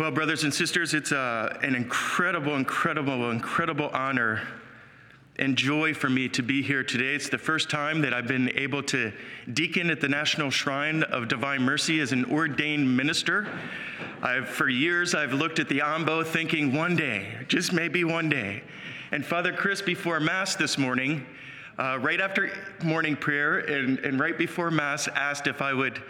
Well, brothers and sisters, it's uh, an incredible, incredible, incredible honor and joy for me to be here today. It's the first time that I've been able to deacon at the National Shrine of Divine Mercy as an ordained minister. I've, for years, I've looked at the AMBO thinking one day, just maybe one day. And Father Chris, before Mass this morning, uh, right after morning prayer and, and right before Mass, asked if I would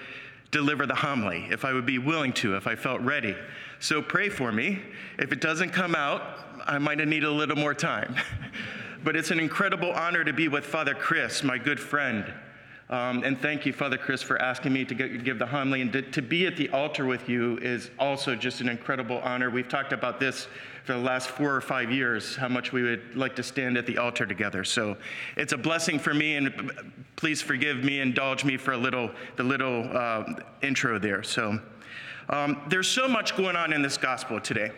deliver the homily, if I would be willing to, if I felt ready. So pray for me. If it doesn't come out, I might need a little more time. but it's an incredible honor to be with Father Chris, my good friend. Um, and thank you, Father Chris, for asking me to get, give the homily. And to, to, be at the altar with you is also just an incredible honor. We've talked about this for the last four or five years, how much we would like to stand at the altar together. So it's a blessing for me, and please forgive me, indulge me for a little, the little uh, intro there. So. Um, there's so much going on in this gospel today.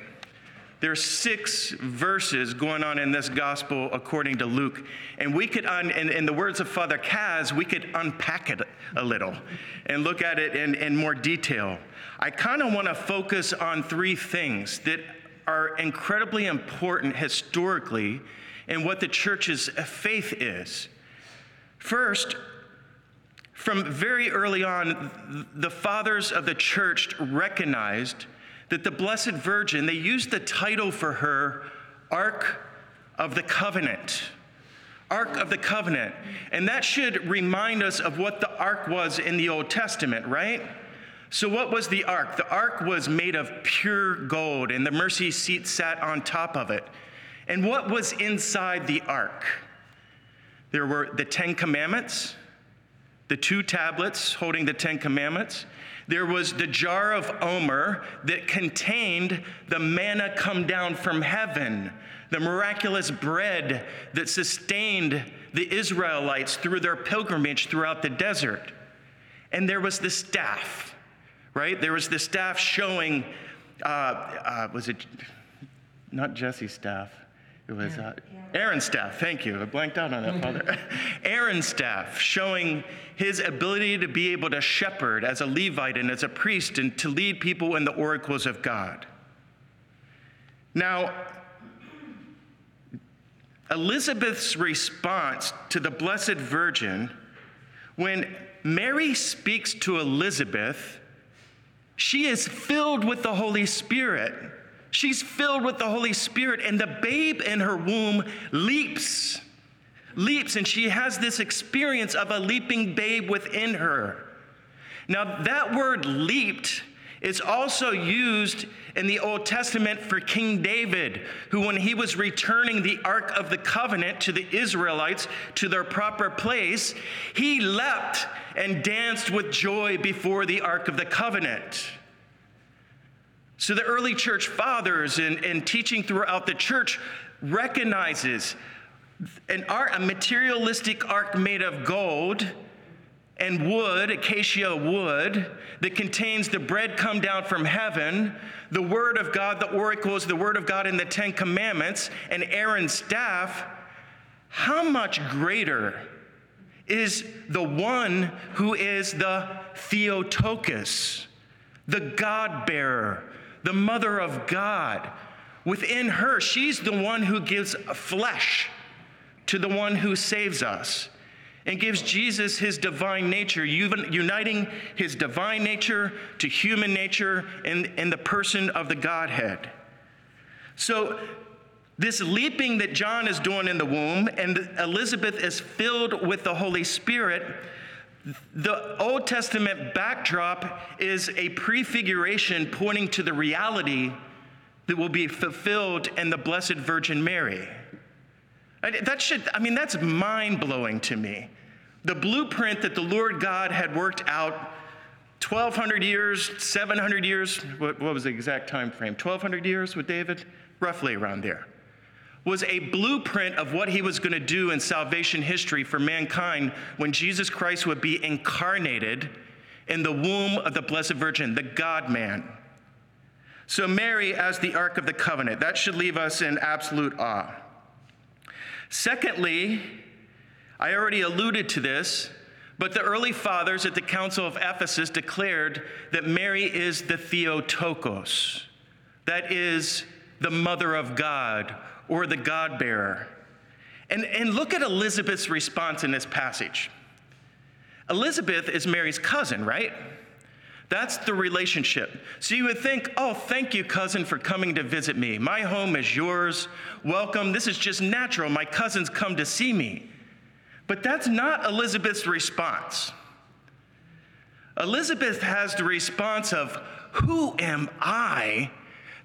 There's six verses going on in this gospel according to Luke. And we could, un, in, in, the words of Father Kaz, we could unpack it a little and look at it in, in more detail. I kind of want to focus on three things that are incredibly important historically in what the church's faith is. First, from very early on, the fathers of the church recognized that the Blessed Virgin, they used the title for her Ark of the Covenant. Ark of the Covenant. And that should remind us of what the Ark was in the Old Testament, right? So, what was the Ark? The Ark was made of pure gold, and the mercy seat sat on top of it. And what was inside the Ark? There were the Ten Commandments the two tablets holding the Ten Commandments. There was the jar of Omer that contained the manna come down from heaven, the miraculous bread that sustained the Israelites through their pilgrimage throughout the desert. And there was the staff, right? There was the staff showing, uh, uh, was it not Jesse's staff? It was uh, Aaron's staff. Thank you. I blanked out on that, Father. Aaron's staff, showing his ability to be able to shepherd as a Levite and as a priest and to lead people in the oracles of God. Now, Elizabeth's response to the Blessed Virgin, when Mary speaks to Elizabeth, she is filled with the Holy Spirit. She's filled with the Holy Spirit, and the babe in her womb leaps, leaps, and she has this experience of a leaping babe within her. Now, that word leaped is also used in the Old Testament for King David, who, when he was returning the Ark of the Covenant to the Israelites to their proper place, he leapt and danced with joy before the Ark of the Covenant. So the early church fathers and, and teaching throughout the church recognizes an art, a materialistic ark made of gold and wood, acacia wood, that contains the bread come down from heaven, the word of God, the oracles, the word of God in the Ten Commandments, and Aaron's staff, how much greater is the one who is the Theotokos, the God bearer, the mother of God. Within her, she's the one who gives flesh to the one who saves us and gives Jesus his divine nature, uniting his divine nature to human nature in, in the person of the Godhead. So, this leaping that John is doing in the womb, and Elizabeth is filled with the Holy Spirit, the Old Testament backdrop is a prefiguration pointing to the reality that will be fulfilled in the Blessed Virgin Mary. That should, I mean, that's mind blowing to me. The blueprint that the Lord God had worked out 1,200 years, 700 years, what, what was the exact time frame? 1,200 years with David? Roughly around there was a blueprint of what he was going to do in salvation history for mankind when Jesus Christ would be incarnated in the womb of the Blessed Virgin, the God man. So, Mary as the Ark of the Covenant, that should leave us in absolute awe. Secondly, I already alluded to this, but the early fathers at the Council of Ephesus declared that Mary is the Theotokos. that is the mother of God or the God bearer. And, and look at Elizabeth's response in this passage. Elizabeth is Mary's cousin, right? That's the relationship. So you would think, oh, thank you, cousin, for coming to visit me. My home is yours. Welcome. This is just natural. My cousins come to see me. But that's not Elizabeth's response. Elizabeth has the response of, Who am I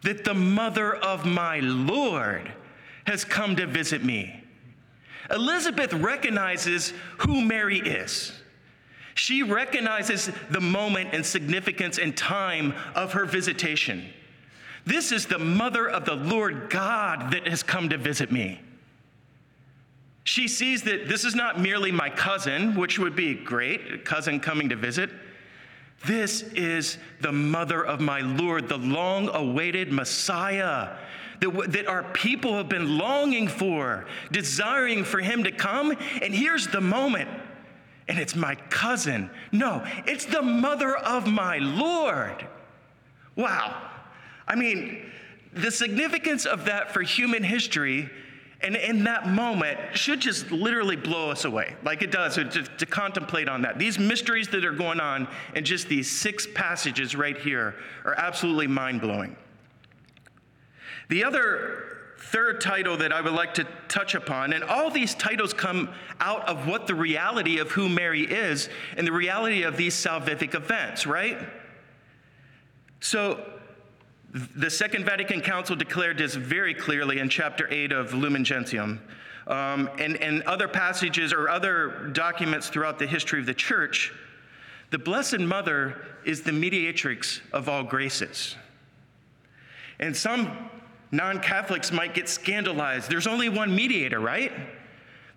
that the mother of my Lord has come to visit me? Elizabeth recognizes who Mary is. She recognizes the moment and significance and time of her visitation. This is the mother of the Lord God that has come to visit me. She sees that this is not merely my cousin, which would be great, a cousin coming to visit. This is the mother of my Lord, the long awaited Messiah that, that our people have been longing for, desiring for him to come. And here's the moment. And it's my cousin. No, it's the mother of my Lord. Wow. I mean, the significance of that for human history and in that moment should just literally blow us away, like it does, to, to, contemplate on that. These mysteries that are going on in just these six passages right here are absolutely mind blowing. The other third title that I would like to touch upon, and all these titles come out of what the reality of who Mary is and the reality of these salvific events, right? So, the Second Vatican Council declared this very clearly in chapter 8 of Lumen Gentium. Um, and, and other passages or other documents throughout the history of the church, the Blessed Mother is the mediatrix of all graces. And some non Catholics might get scandalized. There's only one mediator, right?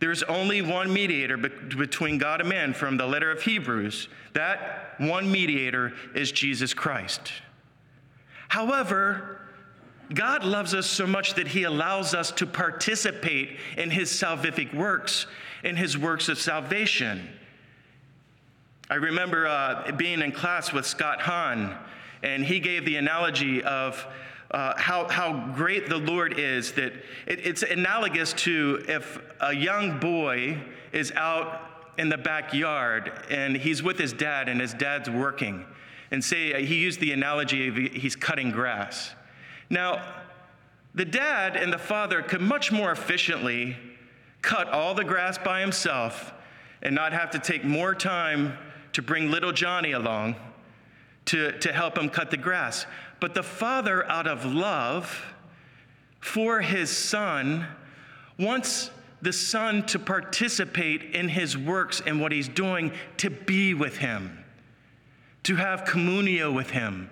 There's only one mediator be- between God and man from the letter of Hebrews. That one mediator is Jesus Christ. However, God loves us so much that he allows us to participate in his salvific works, in his works of salvation. I remember uh, being in class with Scott Hahn, and he gave the analogy of uh, how, how great the Lord is, that it, it's analogous to if a young boy is out in the backyard and he's with his dad and his dad's working and say, he used the analogy of he's cutting grass. Now, the dad and the father could much more efficiently cut all the grass by himself and not have to take more time to bring little Johnny along to, to help him cut the grass. But the father, out of love for his son, wants the son to participate in his works and what he's doing, to be with him to have communio with him,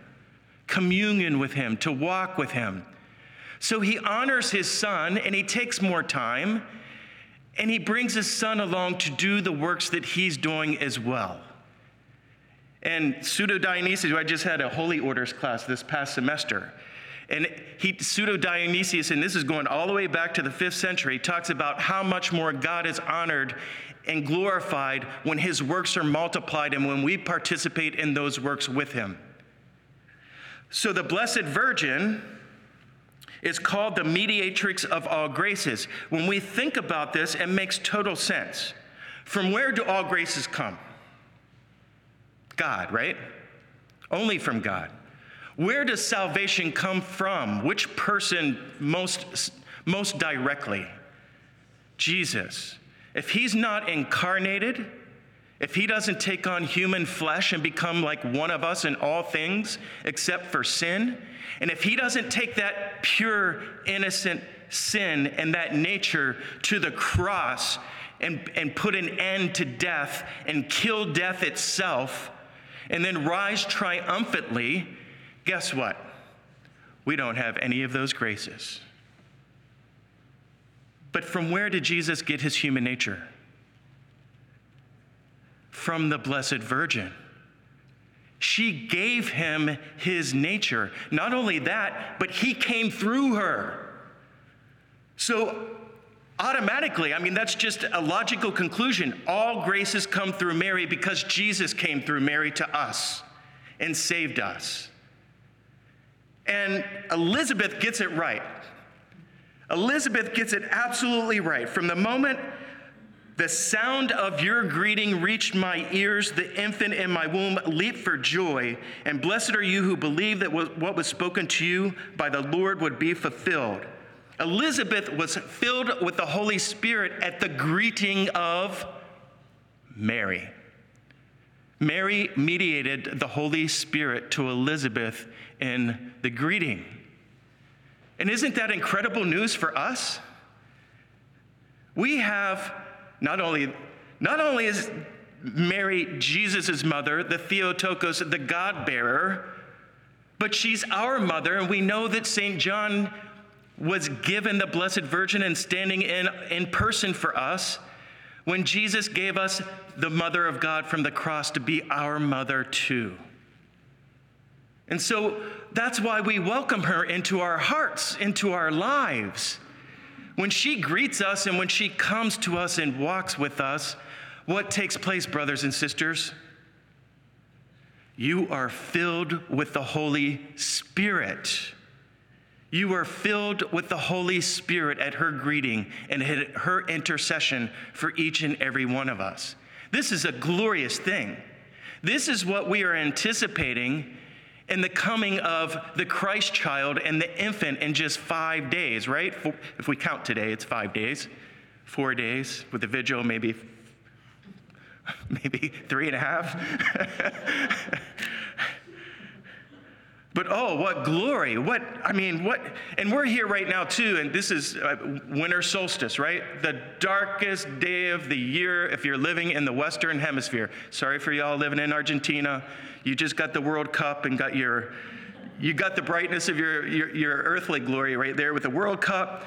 communion with him, to walk with him. So he honors his son and he takes more time and he brings his son along to do the works that he's doing as well. And Pseudo Dionysius, I just had a holy orders class this past semester, and he, Pseudo Dionysius, and this is going all the way back to the fifth century, talks about how much more God is honored and glorified when his works are multiplied and when we participate in those works with him. So the Blessed Virgin is called the mediatrix of all graces. When we think about this, it makes total sense. From where do all graces come? God, right? Only from God. Where does salvation come from? Which person most, most directly? Jesus. If he's not incarnated, if he doesn't take on human flesh and become like one of us in all things except for sin, and if he doesn't take that pure, innocent sin and that nature to the cross and, and put an end to death and kill death itself, and then rise triumphantly, guess what? We don't have any of those graces. But from where did Jesus get his human nature? From the Blessed Virgin. She gave him his nature. Not only that, but he came through her. So, automatically, I mean, that's just a logical conclusion. All graces come through Mary because Jesus came through Mary to us and saved us. And Elizabeth gets it right. Elizabeth gets it absolutely right. From the moment the sound of your greeting reached my ears, the infant in my womb leaped for joy. And blessed are you who believe that what was spoken to you by the Lord would be fulfilled. Elizabeth was filled with the Holy Spirit at the greeting of Mary. Mary mediated the Holy Spirit to Elizabeth in the greeting. And isn't that incredible news for us? We have not only, not only is Mary Jesus' mother, the Theotokos, the God bearer, but she's our mother, and we know that St. John was given the Blessed Virgin and standing in, in person for us when Jesus gave us the Mother of God from the cross to be our mother too. And so that's why we welcome her into our hearts, into our lives. When she greets us and when she comes to us and walks with us, what takes place, brothers and sisters? You are filled with the Holy Spirit. You were filled with the Holy Spirit at her greeting and at her intercession for each and every one of us. This is a glorious thing. This is what we are anticipating in the coming of the Christ child and the infant in just five days, right? If we count today, it's five days, four days with the vigil, maybe, maybe three and a half. But oh, what glory. What, I mean, what, and we're here right now too, and this is uh, winter solstice, right? The darkest day of the year if you're living in the Western Hemisphere. Sorry for y'all living in Argentina. You just got the World Cup and got your, you got the brightness of your, your, your earthly glory right there with the World Cup.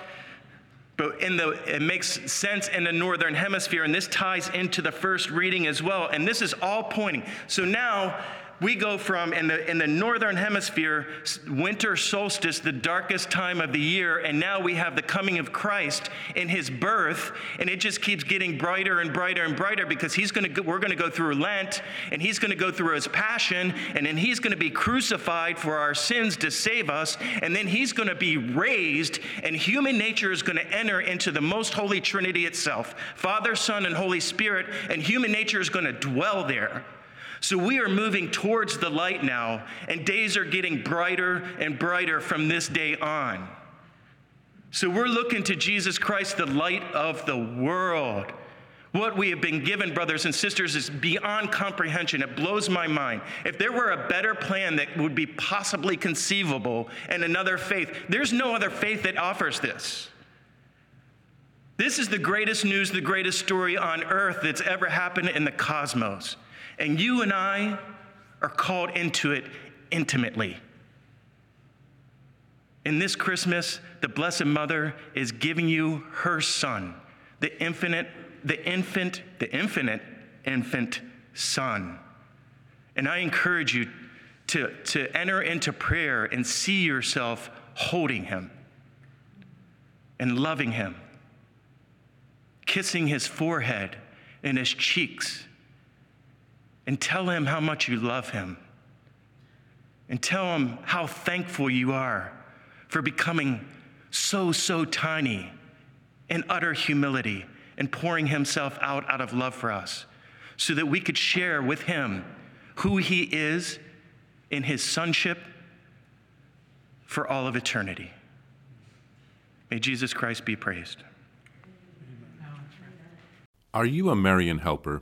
But in the, it makes sense in the northern hemisphere, and this ties into the first reading as well. And this is all pointing. So now we go from in the in the northern hemisphere winter solstice the darkest time of the year and now we have the coming of Christ in his birth and it just keeps getting brighter and brighter and brighter because he's going to we're going to go through Lent and he's going to go through his passion and then he's going to be crucified for our sins to save us and then he's going to be raised and human nature is going to enter into the most holy trinity itself. Father Son and Holy Spirit and human nature is going to dwell there so we are moving towards the light now, and days are getting brighter and brighter from this day on. So we're looking to Jesus Christ, the light of the world. What we have been given, brothers and sisters, is beyond comprehension. It blows my mind. If there were a better plan that would be possibly conceivable and another faith, there's no other faith that offers this. This is the greatest news, the greatest story on earth that's ever happened in the cosmos. And you and I are called into it intimately. In this Christmas, the Blessed Mother is giving you her Son, the infinite, the infant, the infinite infant Son. And I encourage you to, to enter into prayer and see yourself holding him and loving him, kissing his forehead and his cheeks and tell him how much you love him. And tell him how thankful you are for becoming so, so tiny in utter humility and pouring himself out out of love for us so that we could share with him who he is in his sonship for all of eternity. May Jesus Christ be praised. Are you a Marian helper?